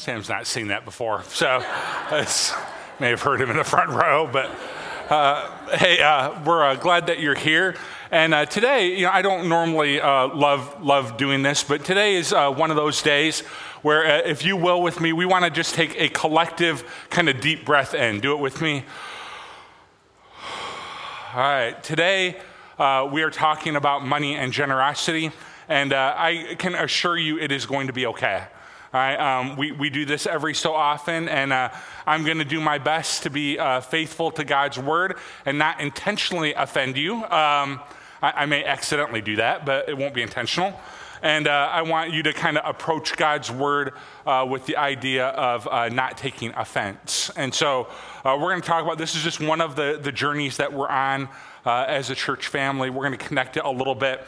Sam's not seen that before, so may have heard him in the front row, but uh, hey, uh, we're uh, glad that you're here. And uh, today, you know, I don't normally uh, love love doing this, but today is uh, one of those days where, if you will, with me, we want to just take a collective kind of deep breath in. Do it with me. All right, today we are talking about money and generosity, and I can assure you it is going to be okay. Right, um, we, we do this every so often, and uh, I'm going to do my best to be uh, faithful to God's word and not intentionally offend you. Um, I, I, may accidentally do that, but it won't be intentional. And uh, I want you to kind of approach God's word uh, with the idea of uh, not taking offense. And so uh, we're going to talk about this is just one of the, the journeys that we're on as a church family. We're going to connect it a little bit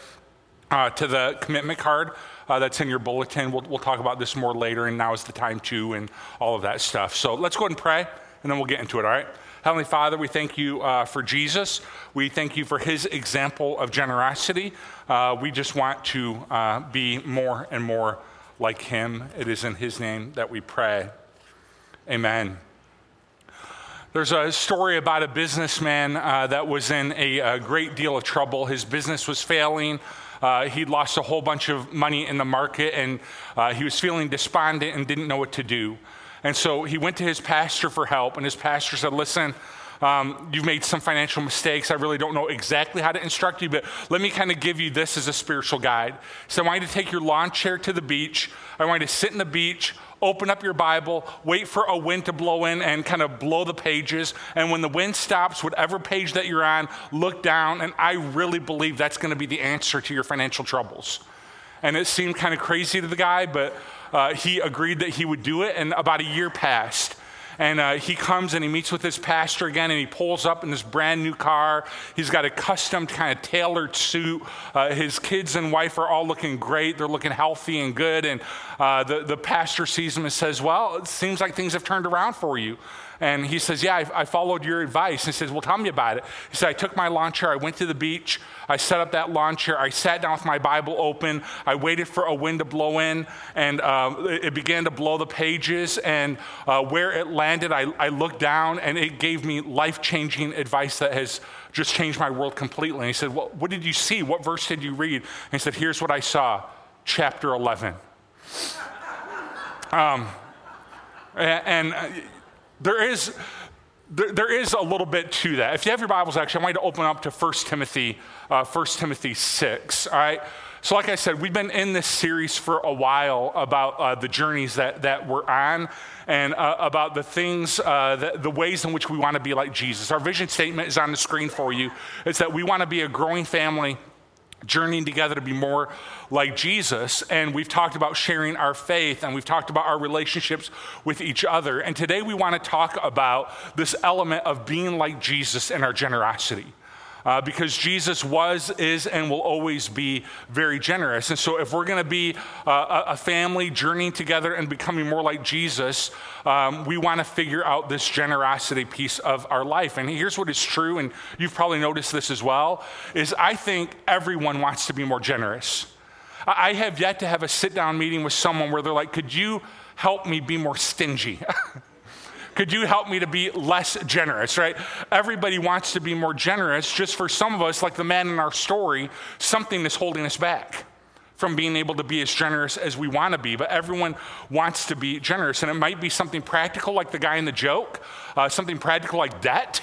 to the commitment card uh, that's in your bulletin. We'll, we'll talk about this more later, and now is the time to, and all of that stuff. So let's go ahead and pray, and then we'll get into it, all right? Heavenly Father, we thank you uh, for Jesus. We thank you for his example of generosity. Uh, we just want to uh, be more and more like him. It is in his name that we pray. Amen. There's a story about a businessman uh, that was in a, a, great deal of trouble. His business was failing. Uh, he'd lost a whole bunch of money in the market and uh, he was feeling despondent and didn't know what to do. And so he went to his pastor for help, and his pastor said, Listen, um, you've made some financial mistakes. I really don't know exactly how to instruct you, but let me kind of give you this as a spiritual guide. So I want you to take your lawn chair to the beach. I want you to sit in the beach, open up your Bible, wait for a wind to blow in and kind of blow the pages. And when the wind stops, whatever page that you're on, look down. And I really believe that's going to be the answer to your financial troubles. And it seemed kind of crazy to the guy, but uh, he agreed that he would do it. And about a year passed and uh, he comes and he meets with his pastor again and he pulls up in this brand new car. He's got a custom kind of tailored suit. Uh, his kids and wife are all looking great. They're looking healthy and good. And uh, the, the pastor sees him and says well it seems like things have turned around for you. And he says, Yeah, I, I followed your advice. And he says, Well, tell me about it. He said, I took my lawn chair, I went to the beach, I set up that lawn chair, I sat down with my Bible open, I waited for a wind to blow in, and uh, it began to blow the pages. And uh, where it landed, I, I looked down, and it gave me life changing advice that has just changed my world completely. And he said, well, What did you see? What verse did you read? And he said, Here's what I saw chapter 11. Um, and, uh, there is, there, there is a little bit to that. If you have your Bibles, actually, I want you to open up to 1 Timothy, uh, 1 Timothy 6, all right? So, like I said, we've been in this series for a while about uh, the journeys that, that we're on and uh, about the things, uh, the, the, ways in which we want to be like Jesus. Our vision statement is on the screen for you. It's that we want to be a growing family journeying together to be more like Jesus. And we've talked about sharing our faith and we've talked about our relationships with each other. And today we want to talk about this element of being like Jesus in our generosity uh, because Jesus was, is, and will always be very generous. And so, if we're going to be uh, a family journeying together and becoming more like Jesus, um, we want to figure out this generosity piece of our life. And here's what is true, and you've probably noticed this as well: is I think everyone wants to be more generous. I have yet to have a sit down meeting with someone where they're like, "Could you help me be more stingy?" Could you help me to be less generous, right? Everybody wants to be more generous. Just for some of us, like the man in our story, something is holding us back from being able to be as generous as we want to be. But everyone wants to be generous. And it might be something practical, like the guy in the joke, uh, something practical like debt.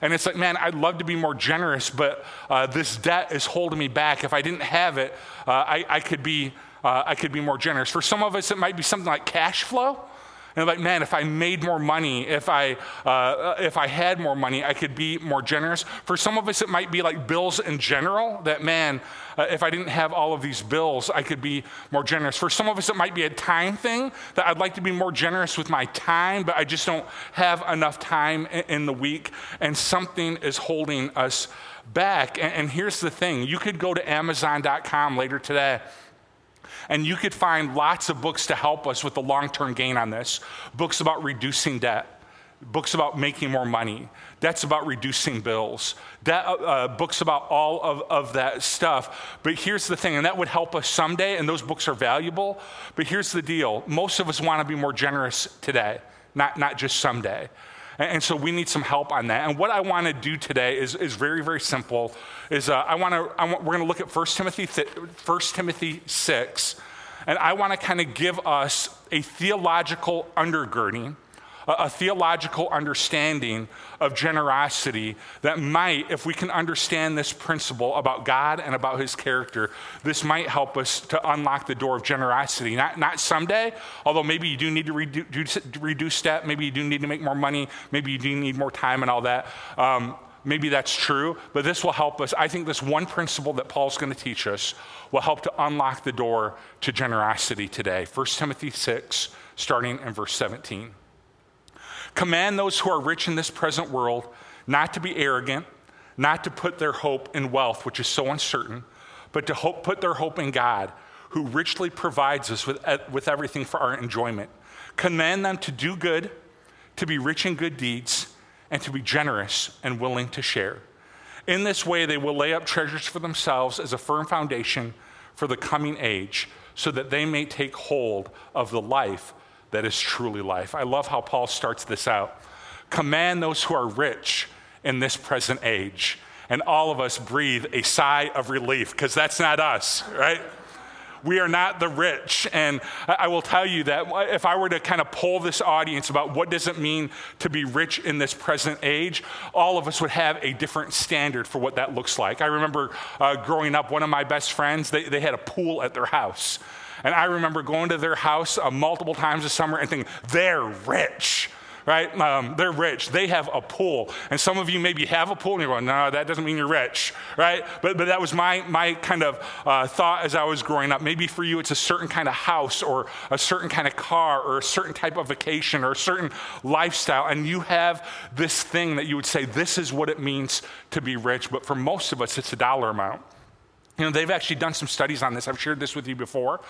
And it's like, man, I'd love to be more generous, but uh, this debt is holding me back. If I didn't have it, uh, I, I, could be, uh, I could be more generous. For some of us, it might be something like cash flow. And like, man, if I made more money, if I, uh, if I had more money, I could be more generous. For some of us, it might be like bills in general, that man, uh, if I didn't have all of these bills, I could be more generous. For some of us, it might be a time thing that I'd like to be more generous with my time, but I just don't have enough time in, the week, and something is holding us back. And, and here's the thing you could go to Amazon.com later today and you could find lots of books to help us with the long term gain on this books about reducing debt, books about making more money. That's about reducing bills. That, uh, uh, books about all of, of that stuff. But here's the thing, and that would help us someday, and those books are valuable. But here's the deal most of us want to be more generous today, not, not just someday. And, so we need some help on that. And what I want to do today is, is very, very simple. Is uh, I want to, we're going to look at 1 Timothy, 1 Timothy 6, and I want to kind of give us a theological undergirding a, theological understanding of generosity that might, if we can understand this principle about God and about his character, this might help us to unlock the door of generosity. Not, not someday, although maybe you do need to reduce, reduce debt, maybe you do need to make more money, maybe you do need more time and all that. Um, maybe that's true, but this will help us. I think this one principle that Paul's going to teach us will help to unlock the door to generosity today. 1 Timothy 6, starting in verse 17. Command those who are rich in this present world not to be arrogant, not to put their hope in wealth, which is so uncertain, but to hope, put their hope in God, who richly provides us with, with everything for our enjoyment. Command them to do good, to be rich in good deeds, and to be generous and willing to share. In this way, they will lay up treasures for themselves as a firm foundation for the coming age, so that they may take hold of the life that is truly life. I love how Paul starts this out. Command those who are rich in this present age. And all of us breathe a sigh of relief because that's not us, right? We are not the rich. And I will tell you that if I were to kind of poll this audience about what does it mean to be rich in this present age, all of us would have a different standard for what that looks like. I remember uh, growing up, one of my best friends, they, they had a pool at their house. And I remember going to their house uh, multiple times this summer and thinking, they're rich right? Um, they're rich. They have a pool. And some of you maybe have a pool and you're going, no, that doesn't mean you're rich, right? But, but that was my, my kind of uh, thought as I was growing up. Maybe for you, it's a certain kind of house or a certain kind of car or a certain type of vacation or a certain lifestyle. And you have this thing that you would say, this is what it means to be rich. But for most of us, it's a dollar amount. You know, they've actually done some studies on this. I've shared this with you before.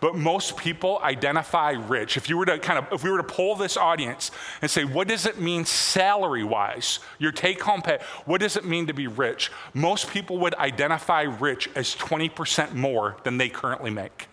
But most people identify rich. If you were to kind of, if we were to poll this audience and say, what does it mean salary wise, your take home pay, what does it mean to be rich? Most people would identify rich as 20% more than they currently make.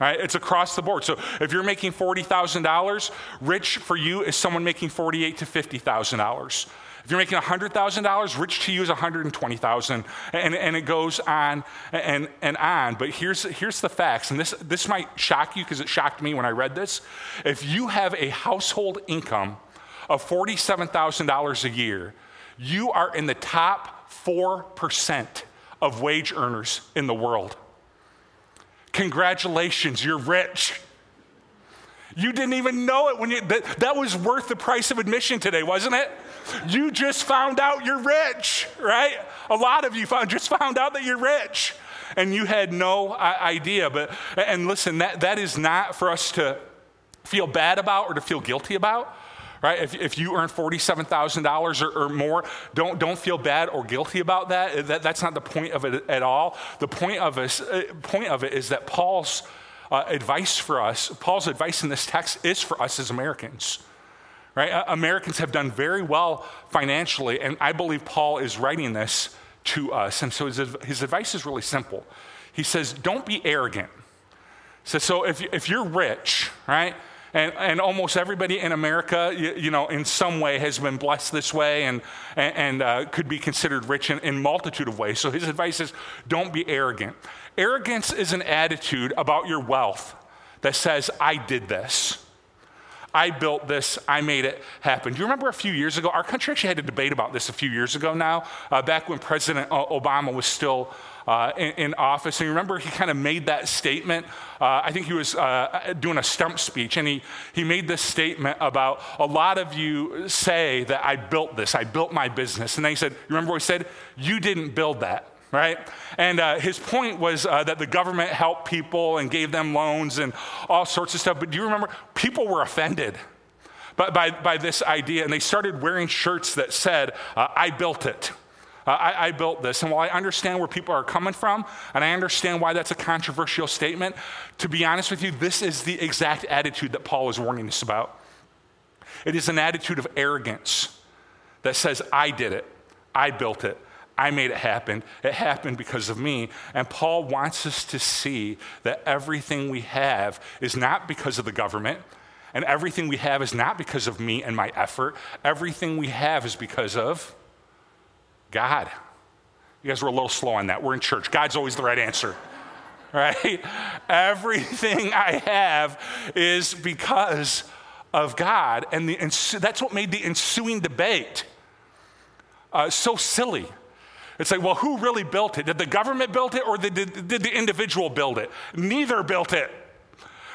Right? It's across the board. So if you're making $40,000, rich for you is someone making 48 to $50,000. If you're making $100,000, rich to you is 120,000. And, and it goes on and, and on. But here's, here's the facts, and this, this might shock you because it shocked me when I read this. If you have a household income of $47,000 a year, you are in the top 4% of wage earners in the world. Congratulations, you're rich. You didn't even know it when you, that, that was worth the price of admission today, wasn't it? You just found out you're rich, right? A lot of you found, just found out that you're rich and you had no idea. But, and listen, that, that is not for us to feel bad about or to feel guilty about. Right? If, if you earn $47,000 or, or more, don't, don't feel bad or guilty about that. that. That's not the point of it at all. The point of, us, uh, point of it is that Paul's uh, advice for us, Paul's advice in this text is for us as Americans right? Americans have done very well financially, and I believe Paul is writing this to us. And so his, his advice is really simple. He says, Don't be arrogant. So, so if, if you're rich, right? And, and almost everybody in America, you, you, know, in some way has been blessed this way and, and, and uh, could be considered rich in, in multitude of ways. So his advice is don't be arrogant. Arrogance is an attitude about your wealth that says, I did this. I built this, I made it happen. Do you remember a few years ago? Our country actually had a debate about this a few years ago now, uh, back when President Obama was still uh, in, in, office. And you remember he kind of made that statement. Uh, I think he was uh, doing a stump speech, and he, he made this statement about a lot of you say that I built this, I built my business. And then he said, You remember what he said? You didn't build that right? And uh, his point was uh, that the government helped people and gave them loans and all sorts of stuff. But do you remember? People were offended by, by, by this idea, and they started wearing shirts that said, uh, I built it. Uh, I, I, built this. And while I understand where people are coming from, and I understand why that's a controversial statement, to be honest with you, this is the exact attitude that Paul is warning us about. It is an attitude of arrogance that says, I did it, I built it, I made it happen. It happened because of me. And Paul wants us to see that everything we have is not because of the government, and everything we have is not because of me and my effort. Everything we have is because of God. You guys were a little slow on that. We're in church. God's always the right answer. Right? Everything I have is because of God. And, the, and that's what made the ensuing debate uh, so silly. It's like, well, who really built it? Did the government build it or did, did, did the individual build it? Neither built it.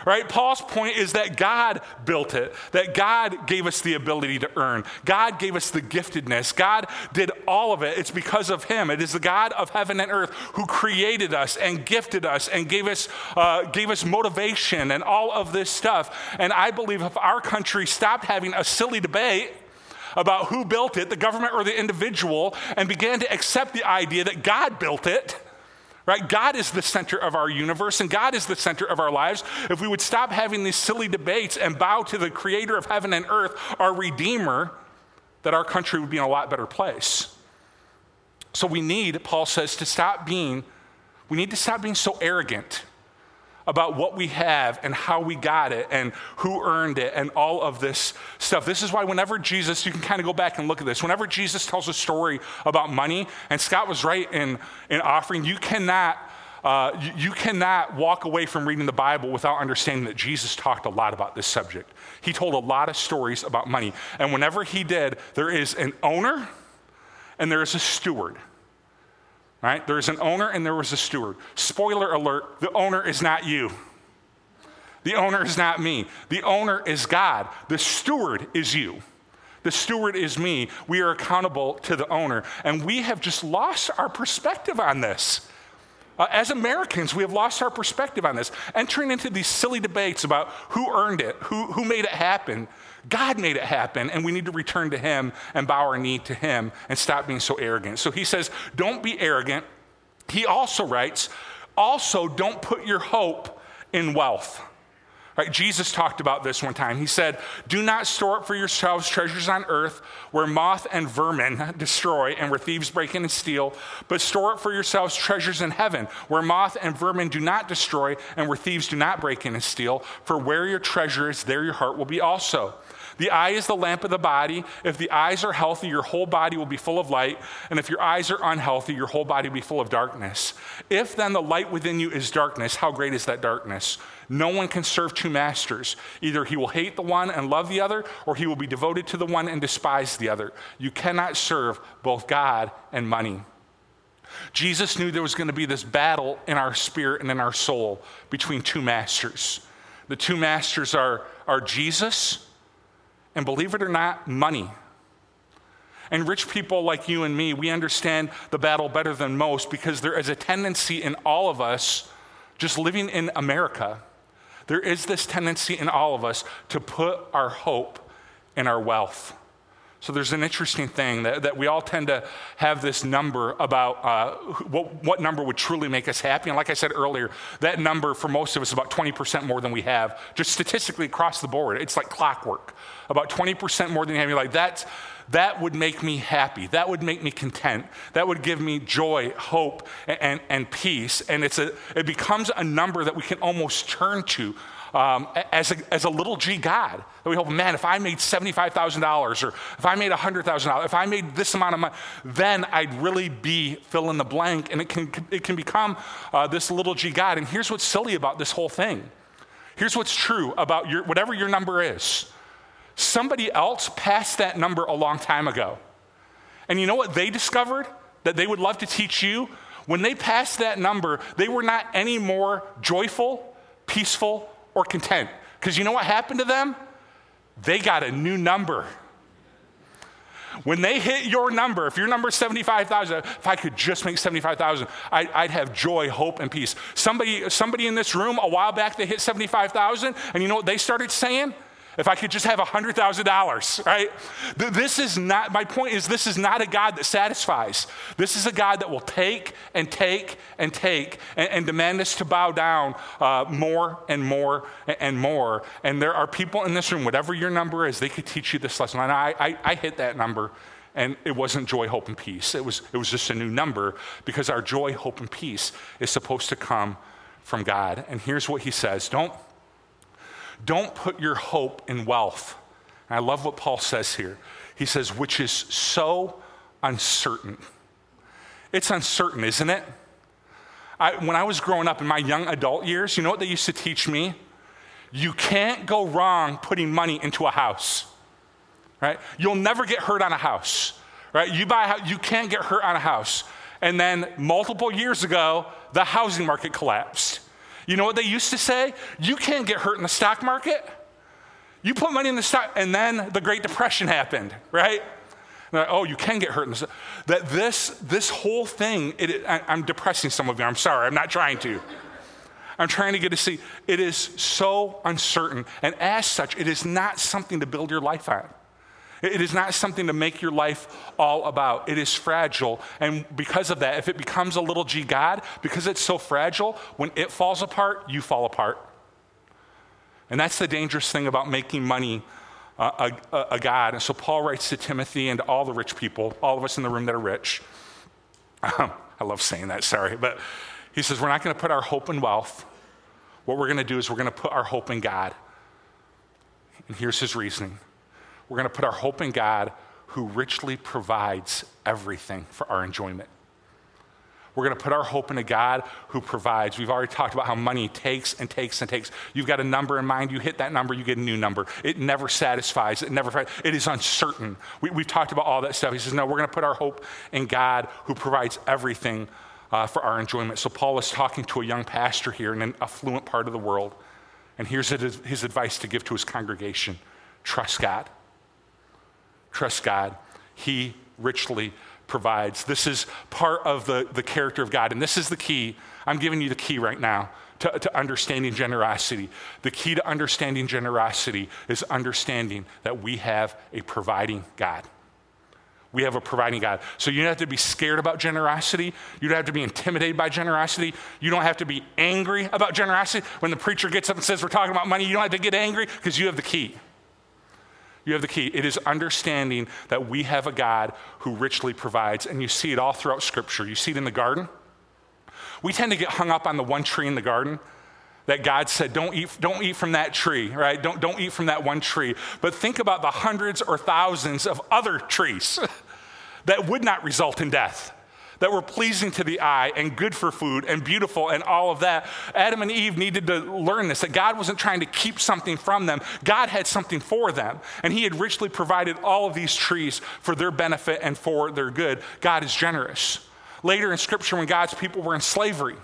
Right? Paul's point is that God built it, that God gave us the ability to earn. God gave us the giftedness. God did all of it. It's because of Him. It is the God of heaven and earth who created us and gifted us and gave us, uh, gave us motivation and all of this stuff. And I believe if our country stopped having a silly debate, about who built it, the government or the individual, and began to accept the idea that God built it. Right? God is the center of our universe and God is the center of our lives. If we would stop having these silly debates and bow to the creator of heaven and earth, our redeemer, that our country would be in a lot better place. So we need, Paul says, to stop being, we need to stop being so arrogant about what we have and how we got it and who earned it and all of this stuff. This is why, whenever Jesus, you can kind of go back and look at this, whenever Jesus tells a story about money, and Scott was right in, in offering, you cannot. Uh, you, you cannot walk away from reading the Bible without understanding that Jesus talked a lot about this subject. He told a lot of stories about money. And whenever he did, there is an owner and there is a steward right? There's an owner and there was a steward. Spoiler alert the owner is not you. The owner is not me. The owner is God. The steward is you. The steward is me. We are accountable to the owner. And we have just lost our perspective on this. Uh, as Americans, we have lost our perspective on this, entering into these silly debates about who earned it, who, who made it happen. God made it happen, and we need to return to Him and bow our knee to Him and stop being so arrogant. So he says, Don't be arrogant. He also writes, Also, don't put your hope in wealth. Right? Jesus talked about this one time. He said, Do not store up for yourselves treasures on earth where moth and vermin destroy and where thieves break in and steal, but store up for yourselves treasures in heaven where moth and vermin do not destroy and where thieves do not break in and steal. For where your treasure is, there your heart will be also. The eye is the lamp of the body. If the eyes are healthy, your whole body will be full of light. And if your eyes are unhealthy, your whole body will be full of darkness. If then the light within you is darkness, how great is that darkness? No one can serve two masters. Either he will hate the one and love the other, or he will be devoted to the one and despise the other. You cannot serve both God and money. Jesus knew there was going to be this battle in our spirit and in our soul between two masters. The two masters are, are Jesus and believe it or not, money. And rich people like you and me, we understand the battle better than most because there is a tendency in all of us, just living in America, there is this tendency in all of us to put our hope in our wealth. So there's an interesting thing that, that we all tend to have this number about uh, what, what number would truly make us happy. And like I said earlier, that number for most of us is about 20% more than we have, just statistically across the board. It's like clockwork. About 20% more than you have. You're like, that's, that would make me happy. That would make me content. That would give me joy, hope, and, and, and peace. And it's a, it becomes a number that we can almost turn to um, as, a, as a little g God. That we hope, man, if I made $75,000 or if I made $100,000, if I made this amount of money, then I'd really be fill in the blank. And it can, it can become uh, this little g God. And here's what's silly about this whole thing. Here's what's true about your, whatever your number is. Somebody else passed that number a long time ago. And you know what they discovered that they would love to teach you? When they passed that number, they were not any more joyful, peaceful, or content. Because you know what happened to them? They got a new number. When they hit your number, if your number is 75,000, if I could just make 75,000, I'd have joy, hope, and peace. Somebody, somebody in this room, a while back, they hit 75,000, and you know what they started saying? If I could just have $100,000, right? This is not, my point is, this is not a God that satisfies. This is a God that will take and take and take and, and demand us to bow down uh, more and more and more. And there are people in this room, whatever your number is, they could teach you this lesson. And I, I, I hit that number and it wasn't joy, hope, and peace. It was, it was just a new number because our joy, hope, and peace is supposed to come from God. And here's what he says don't don't put your hope in wealth. And I love what Paul says here. He says, which is so uncertain. It's uncertain, isn't it? I, when I was growing up in my young adult years, you know what they used to teach me? You can't go wrong putting money into a house, right? You'll never get hurt on a house, right? You buy a house, you can't get hurt on a house. And then multiple years ago, the housing market collapsed. You know what they used to say? You can't get hurt in the stock market. You put money in the stock, and then the Great Depression happened, right? Like, oh, you can get hurt in. That this, this whole thing, it, I, I'm depressing some of you. I'm sorry. I'm not trying to. I'm trying to get to see it is so uncertain. And as such, it is not something to build your life on. It is not something to make your life all about. It is fragile. And because of that, if it becomes a little g God, because it's so fragile, when it falls apart, you fall apart. And that's the dangerous thing about making money uh, a, a, God. And so Paul writes to Timothy and all the rich people, all of us in the room that are rich. I love saying that, sorry. But he says, We're not going to put our hope in wealth. What we're going to do is we're going to put our hope in God. And here's his reasoning we're going to put our hope in God who richly provides everything for our enjoyment. We're going to put our hope in a God who provides. We've already talked about how money takes and takes and takes. You've got a number in mind, you hit that number, you get a new number. It never satisfies, it never, it is uncertain. We, have talked about all that stuff. He says, No, we're going to put our hope in God who provides everything uh, for our enjoyment. So Paul is talking to a young pastor here in an affluent part of the world. And here's his advice to give to his congregation trust God. Trust God. He richly provides. This is part of the, the character of God. And this is the key. I'm giving you the key right now to, to understanding generosity. The key to understanding generosity is understanding that we have a providing God. We have a providing God. So you don't have to be scared about generosity. You don't have to be intimidated by generosity. You don't have to be angry about generosity. When the preacher gets up and says, We're talking about money, you don't have to get angry because you have the key. You have the key. It is understanding that we have a God who richly provides. And you see it all throughout Scripture. You see it in the garden. We tend to get hung up on the one tree in the garden that God said, don't eat, don't eat from that tree, right? Don't, don't eat from that one tree. But think about the hundreds or thousands of other trees that would not result in death that were pleasing to the eye and good for food and beautiful and all of that. Adam and Eve needed to learn this that God wasn't trying to keep something from them, God had something for them. And He had richly provided all of these trees for their benefit and for their good. God is generous. Later in Scripture, when God's people were in slavery,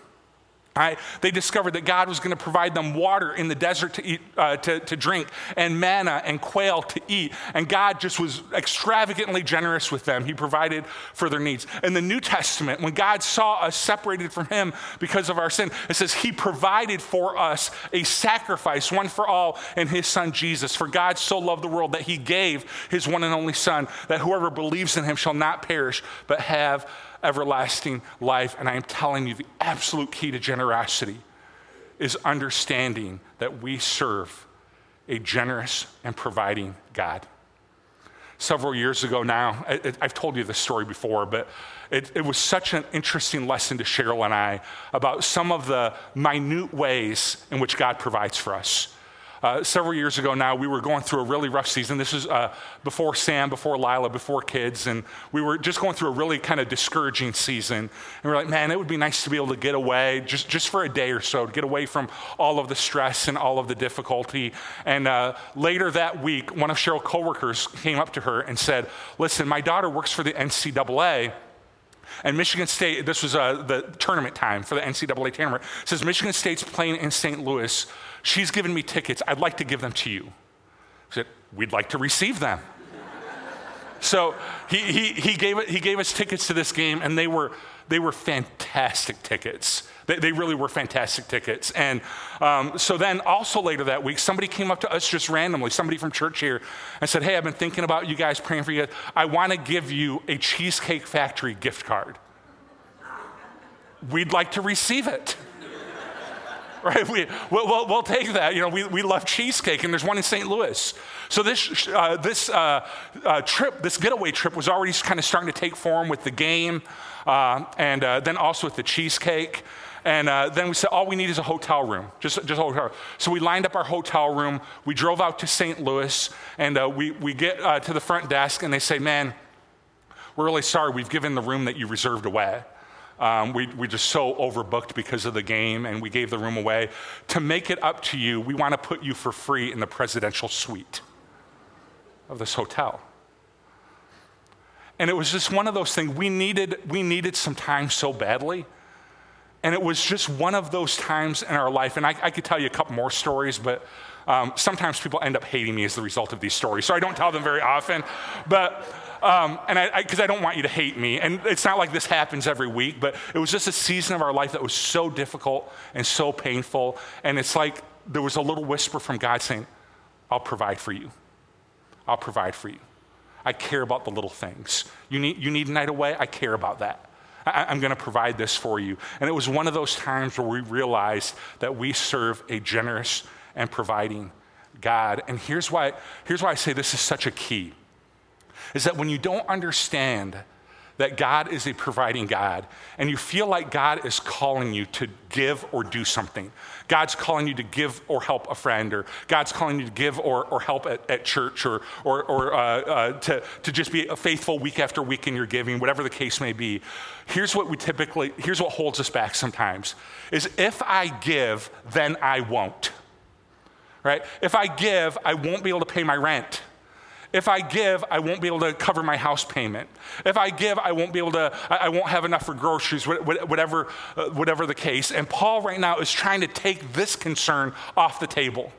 They discovered that God was going to provide them water in the desert to, eat, uh, to, to drink and manna and quail to eat. And God just was extravagantly generous with them. He provided for their needs. In the New Testament, when God saw us separated from Him because of our sin, it says He provided for us a sacrifice, one for all, in His Son Jesus. For God so loved the world that He gave His one and only Son, that whoever believes in Him shall not perish, but have everlasting life. And I am telling you, the absolute key to generosity is understanding that we serve a generous and providing God. Several years ago now, I, have told you this story before, but it, it was such an interesting lesson to Cheryl and I about some of the minute ways in which God provides for us. Uh, several years ago now, we were going through a really rough season. This is uh, before Sam, before Lila, before kids, and we were just going through a really kind of discouraging season. And we are like, man, it would be nice to be able to get away just, just for a day or so, to get away from all of the stress and all of the difficulty. And uh, later that week, one of Cheryl's coworkers came up to her and said, listen, my daughter works for the NCAA. And Michigan State, this was uh, the tournament time for the NCAA tournament, says Michigan State's playing in St. Louis She's given me tickets. I'd like to give them to you. I said, We'd like to receive them. So he, he, he, gave, he gave us tickets to this game, and they were, they were fantastic tickets. They, they really were fantastic tickets. And um, so then, also later that week, somebody came up to us just randomly, somebody from church here, and said, Hey, I've been thinking about you guys, praying for you. I want to give you a Cheesecake Factory gift card. We'd like to receive it right? We, we'll, we'll, take that. You know, we, we love cheesecake, and there's one in St. Louis. So this, uh, this uh, uh, trip, this getaway trip was already kind of starting to take form with the game, uh, and uh, then also with the cheesecake. And uh, then we said, all we need is a hotel room, just, just a hotel. So we lined up our hotel room. We drove out to St. Louis, and we, we get to the front desk, and they say, man, we're really sorry, we've given the room that you reserved away. Um, we, we just so overbooked because of the game, and we gave the room away. To make it up to you, we want to put you for free in the presidential suite of this hotel. And it was just one of those things. We needed, we needed some time so badly. And it was just one of those times in our life. And I, I could tell you a couple more stories, but um, sometimes people end up hating me as the result of these stories. So I don't tell them very often. But um, and because I, I, I, don't want you to hate me. And it's not like this happens every week, but it was just a season of our life that was so difficult and so painful. And it's like there was a little whisper from God saying, I'll provide for you. I'll provide for you. I care about the little things. You need, you need a night away? I care about that. I, I'm going to provide this for you. And it was one of those times where we realized that we serve a generous and providing God. And here's why, here's why I say this is such a key is that when you don't understand that God is a providing God, and you feel like God is calling you to give or do something. God's calling you to give or help a friend, or God's calling you to give or, or help at, at church, or, or, or uh, uh, to, to just be a faithful week after week in your giving, whatever the case may be. Here's what we typically, here's what holds us back sometimes, is if I give, then I won't. Right? If I give, I won't be able to pay my rent. If I give, I won't be able to cover my house payment. If I give, I won't be able to, I won't have enough for groceries, whatever, uh, whatever the case. And Paul right now is trying to take this concern off the table.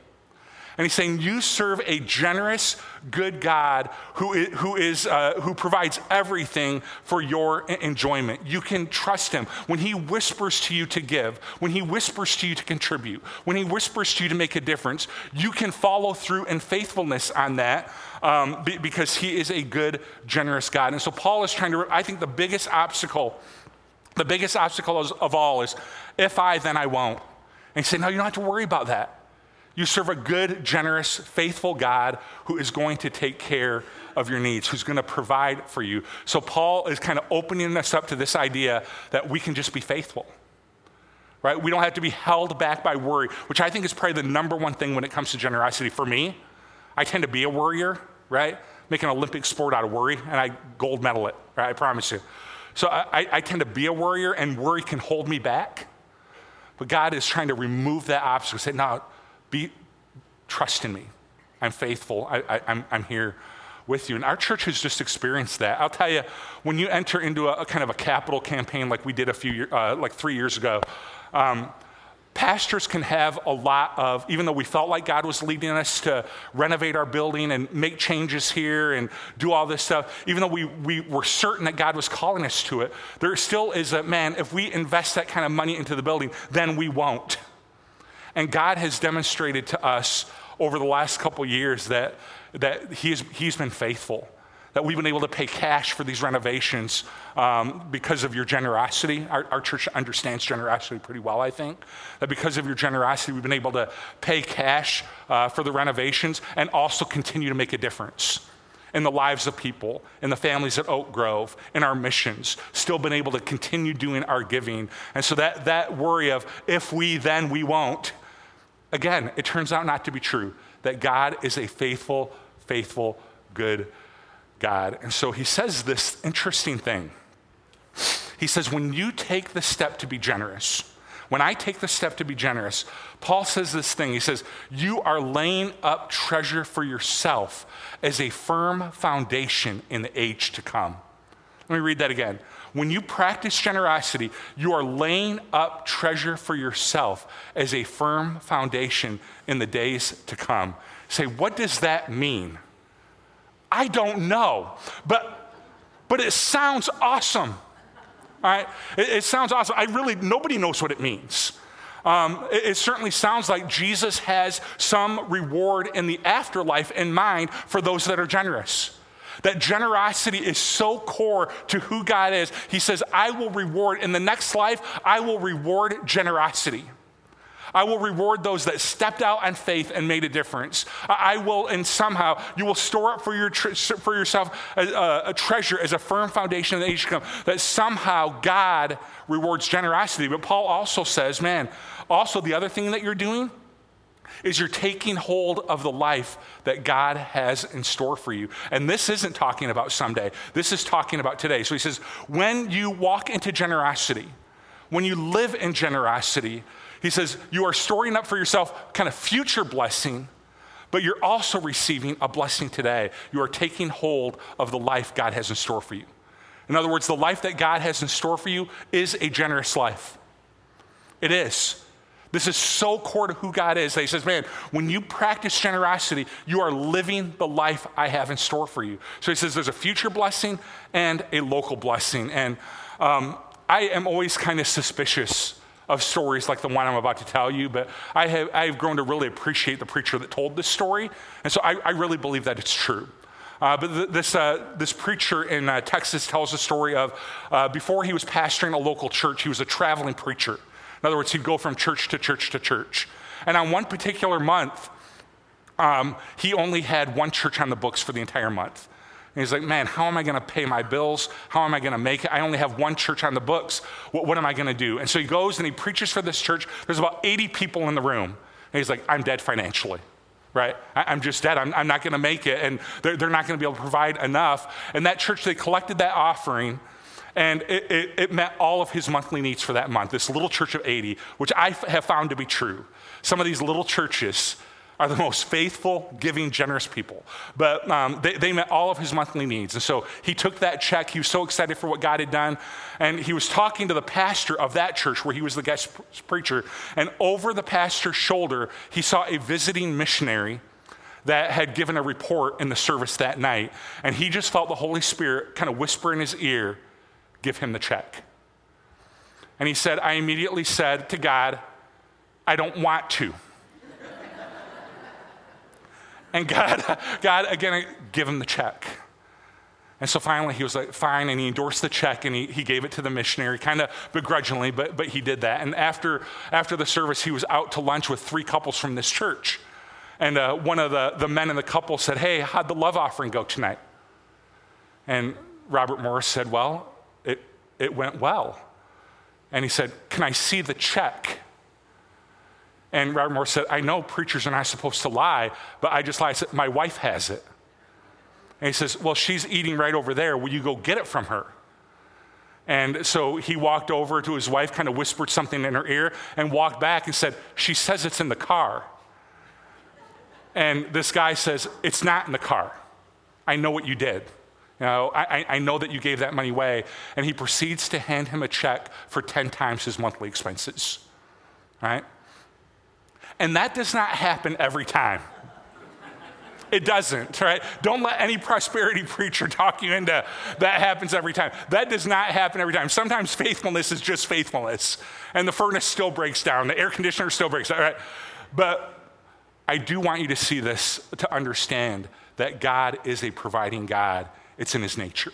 And he's saying, You serve a generous, good God who is, who, is, uh, who provides everything for your enjoyment. You can trust him. When he whispers to you to give, when he whispers to you to contribute, when he whispers to you to make a difference, you can follow through in faithfulness on that um, because he is a good, generous God. And so Paul is trying to, I think the biggest obstacle, the biggest obstacle of all is if I, then I won't. And he said, No, you don't have to worry about that. You serve a good, generous, faithful God who is going to take care of your needs, who's going to provide for you. So, Paul is kind of opening us up to this idea that we can just be faithful, right? We don't have to be held back by worry, which I think is probably the number one thing when it comes to generosity. For me, I tend to be a worrier, right? Make an Olympic sport out of worry, and I gold medal it, right? I promise you. So, I, I tend to be a worrier, and worry can hold me back. But God is trying to remove that obstacle. Say, no, be, trust in me. I'm faithful. I, am I'm here with you. And our church has just experienced that. I'll tell you, when you enter into a, a kind of a capital campaign like we did a few, uh, like three years ago, um, pastors can have a lot of, even though we felt like God was leading us to renovate our building and make changes here and do all this stuff, even though we, we were certain that God was calling us to it, there still is a man, if we invest that kind of money into the building, then we won't. And God has demonstrated to us over the last couple years that, that he's, he's been faithful, that we've been able to pay cash for these renovations um, because of your generosity. Our, our, church understands generosity pretty well, I think. That because of your generosity, we've been able to pay cash uh, for the renovations and also continue to make a difference in the lives of people, in the families at Oak Grove, in our missions, still been able to continue doing our giving. And so that, that worry of if we, then we won't, Again, it turns out not to be true, that God is a faithful, faithful, good God. And so he says this interesting thing. He says, when you take the step to be generous, when I take the step to be generous, Paul says this thing. He says, You are laying up treasure for yourself as a firm foundation in the age to come. Let me read that again. When you practice generosity, you are laying up treasure for yourself as a firm foundation in the days to come. Say, what does that mean? I don't know. But, but it sounds awesome. All right? It, it sounds awesome. I really, nobody knows what it means. Um, it, it, certainly sounds like Jesus has some reward in the afterlife in mind for those that are generous. That generosity is so core to who God is. He says, I will reward, in the next life, I will reward generosity. I will reward those that stepped out on faith and made a difference. I will, and somehow, you will store up for, your for yourself a, a, treasure as a firm foundation in the age to come. That somehow God rewards generosity. But Paul also says, man, also the other thing that you're doing is you're taking hold of the life that God has in store for you. And this isn't talking about someday, this is talking about today. So he says, when you walk into generosity, when you live in generosity, he says, you are storing up for yourself kind of future blessing, but you're also receiving a blessing today. You are taking hold of the life God has in store for you. In other words, the life that God has in store for you is a generous life. It is. This is so core to who God is that He says, man, when you practice generosity, you are living the life I have in store for you. So He says there's a future blessing and a local blessing. And um, I am always kind of suspicious of stories like the one I'm about to tell you, but I have, I have grown to really appreciate the preacher that told this story. And so I, I really believe that it's true. Uh, but th- this, uh, this preacher in uh, Texas tells a story of uh, before he was pastoring a local church, he was a traveling preacher. In other words, he'd go from church to church to church. And on one particular month, um, he only had one church on the books for the entire month. And he's like, man, how am I going to pay my bills? How am I going to make it? I only have one church on the books. What, what am I going to do? And so he goes and he preaches for this church. There's about 80 people in the room. And he's like, I'm dead financially right? I, am just dead. I'm, I'm not going to make it. And they're, they're not going to be able to provide enough. And that church, they collected that offering and it, it, it, met all of his monthly needs for that month. This little church of 80, which I have found to be true. Some of these little churches are the most faithful, giving, generous people. But um, they, they, met all of his monthly needs. And so he took that check. He was so excited for what God had done. And he was talking to the pastor of that church where he was the guest preacher. And over the pastor's shoulder, he saw a visiting missionary that had given a report in the service that night. And he just felt the Holy Spirit kind of whisper in his ear give him the check. And he said, I immediately said to God, I don't want to. and God, God, again, give him the check. And so finally he was like, fine, and he endorsed the check and he, he gave it to the missionary, kind of begrudgingly, but, but he did that. And after, after the service, he was out to lunch with three couples from this church. And uh, one of the, the men in the couple said, Hey, how'd the love offering go tonight? And Robert Morris said, Well, it went well. And he said, Can I see the check? And Robert Morris said, I know preachers are not supposed to lie, but I just lied. I said, My wife has it. And he says, Well, she's eating right over there. Will you go get it from her? And so he walked over to his wife, kind of whispered something in her ear, and walked back and said, She says it's in the car. And this guy says, It's not in the car. I know what you did. You know, I, I know that you gave that money away. And he proceeds to hand him a check for 10 times his monthly expenses. Right? And that does not happen every time. It doesn't, right? Don't let any prosperity preacher talk you into that happens every time. That does not happen every time. Sometimes faithfulness is just faithfulness, and the furnace still breaks down, the air conditioner still breaks down, right? But I do want you to see this to understand that God is a providing God it's in his nature.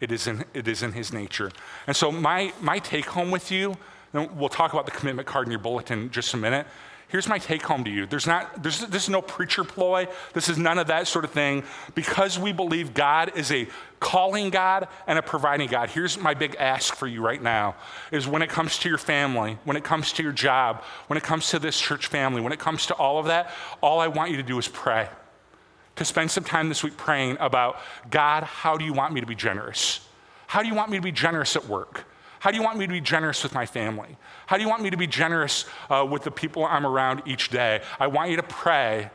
It is in, it is in his nature. And so, my, my take home with you, and we'll talk about the commitment card in your bulletin in just a minute. Here's my take home to you. There's not, there's, this is no preacher ploy. This is none of that sort of thing. Because we believe God is a calling God and a providing God. Here's my big ask for you right now is when it comes to your family, when it comes to your job, when it comes to this church family, when it comes to all of that, all I want you to do is pray to spend some time this week praying about God, how do you want me to be generous? How do you want me to be generous at work? How do you want me to be generous with my family? How do you want me to be generous uh, with the people I'm around each day? I want you to pray,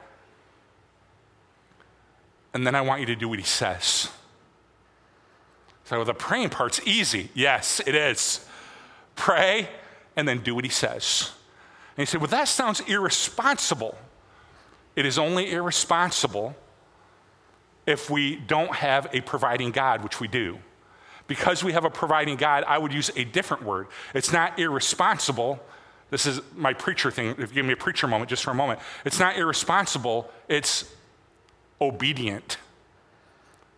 and then I want you to do what he says. So the praying part's easy. Yes, it is. Pray and then do what he says. And he said, Well, that sounds irresponsible. It is only irresponsible if we don't have a providing God, which we do. Because we have a providing God, I would use a different word. It's not irresponsible. This is my preacher thing. If you give me a preacher moment just for a moment, it's not irresponsible, it's obedient.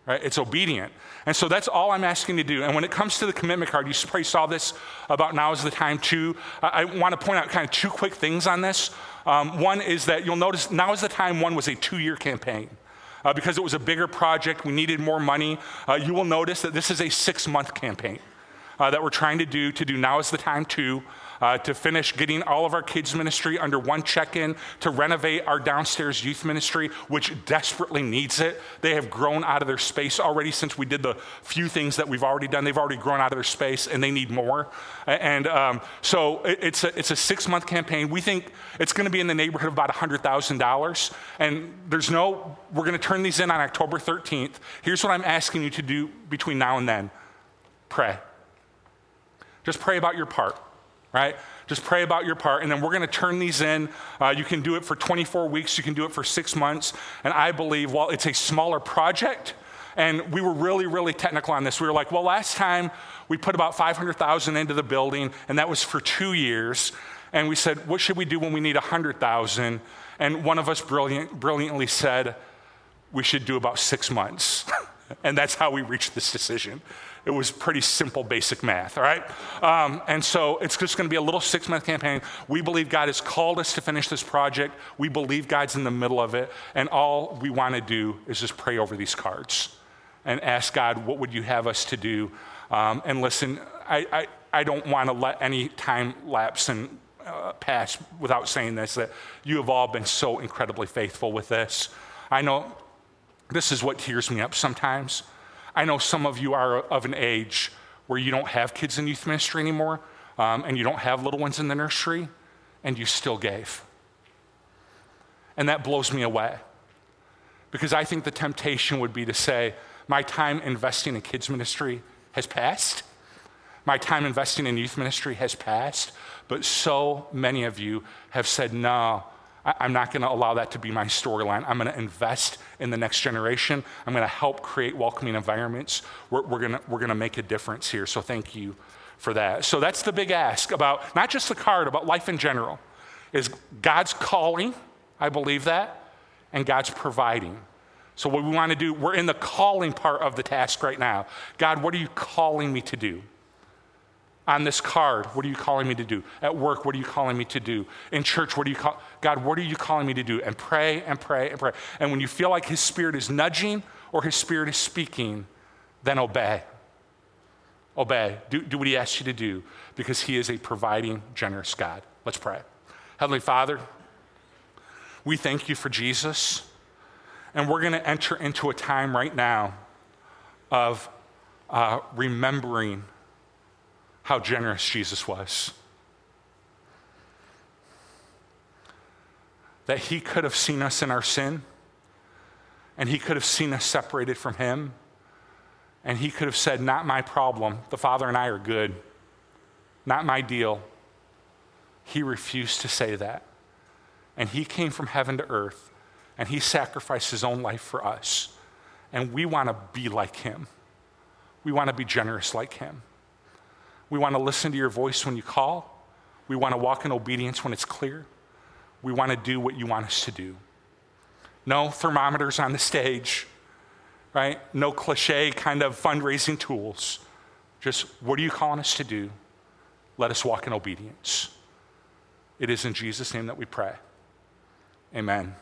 Right? It's obedient. And so that's all I'm asking you to do. And when it comes to the commitment card, you probably saw this about now is the time too. I, I want to point out kind of two quick things on this. Um, one is that you'll notice now is the time one was a two year campaign. Uh, because it was a bigger project, we needed more money. Uh, you will notice that this is a six month campaign uh, that we're trying to do to do now is the time to uh, to finish getting all of our kids ministry under one check-in to renovate our downstairs youth ministry which desperately needs it. They have grown out of their space already since we did the few things that we've already done. They've already grown out of their space and they need more. And um, so it's a, it's a six-month campaign. We think it's going to be in the neighborhood of about $100000 and there's no we're going to turn these in on october 13th here's what i'm asking you to do between now and then. Pray. Just pray about your part, right? Just pray about your part, and then we're going to turn these in. Uh, you can do it for 24 weeks, you can do it for six months. And I believe, while it's a smaller project, and we were really, really technical on this. We were like, well, last time we put about 500,000 into the building, and that was for two years. And we said, what should we do when we need 100,000? And one of us brilliant, brilliantly said, we should do about six months. and that's how we reached this decision. It was pretty simple, basic math, all right? Um, and so it's just going to be a little six month campaign. We believe God has called us to finish this project. We believe God's in the middle of it. And all we want to do is just pray over these cards and ask God, what would you have us to do? Um, and listen, I, I, I don't want to let any time lapse and uh, pass without saying this that you have all been so incredibly faithful with this. I know this is what tears me up sometimes. I know some of you are of an age where you don't have kids in youth ministry anymore, um, and you don't have little ones in the nursery, and you still gave. And that blows me away. Because I think the temptation would be to say, my time investing in kids' ministry has passed. My time investing in youth ministry has passed. But so many of you have said, no, I'm not going to allow that to be my storyline. I'm going to invest in the next generation. I'm going to help create welcoming environments. We're, we're going we're to make a difference here. So thank you for that. So that's the big ask about not just the card, about life in general. Is God's calling, I believe that, and God's providing. So what we want to do, we're in the calling part of the task right now. God, what are you calling me to do? On this card, what are you calling me to do? At work, what are you calling me to do? In church, what are you call God, what are you calling me to do? And pray and pray and pray. And when you feel like his spirit is nudging or his spirit is speaking, then obey. Obey. Do, do what he asks you to do because he is a providing, generous God. Let's pray. Heavenly Father, we thank you for Jesus. And we're going to enter into a time right now of uh, remembering how generous Jesus was. That he could have seen us in our sin, and he could have seen us separated from him, and he could have said, Not my problem. The Father and I are good. Not my deal. He refused to say that. And he came from heaven to earth, and he sacrificed his own life for us. And we want to be like him. We want to be generous like him. We want to listen to your voice when you call. We want to walk in obedience when it's clear. We want to do what you want us to do. No thermometers on the stage, right? No cliche kind of fundraising tools. Just what are you calling us to do? Let us walk in obedience. It is in Jesus' name that we pray. Amen.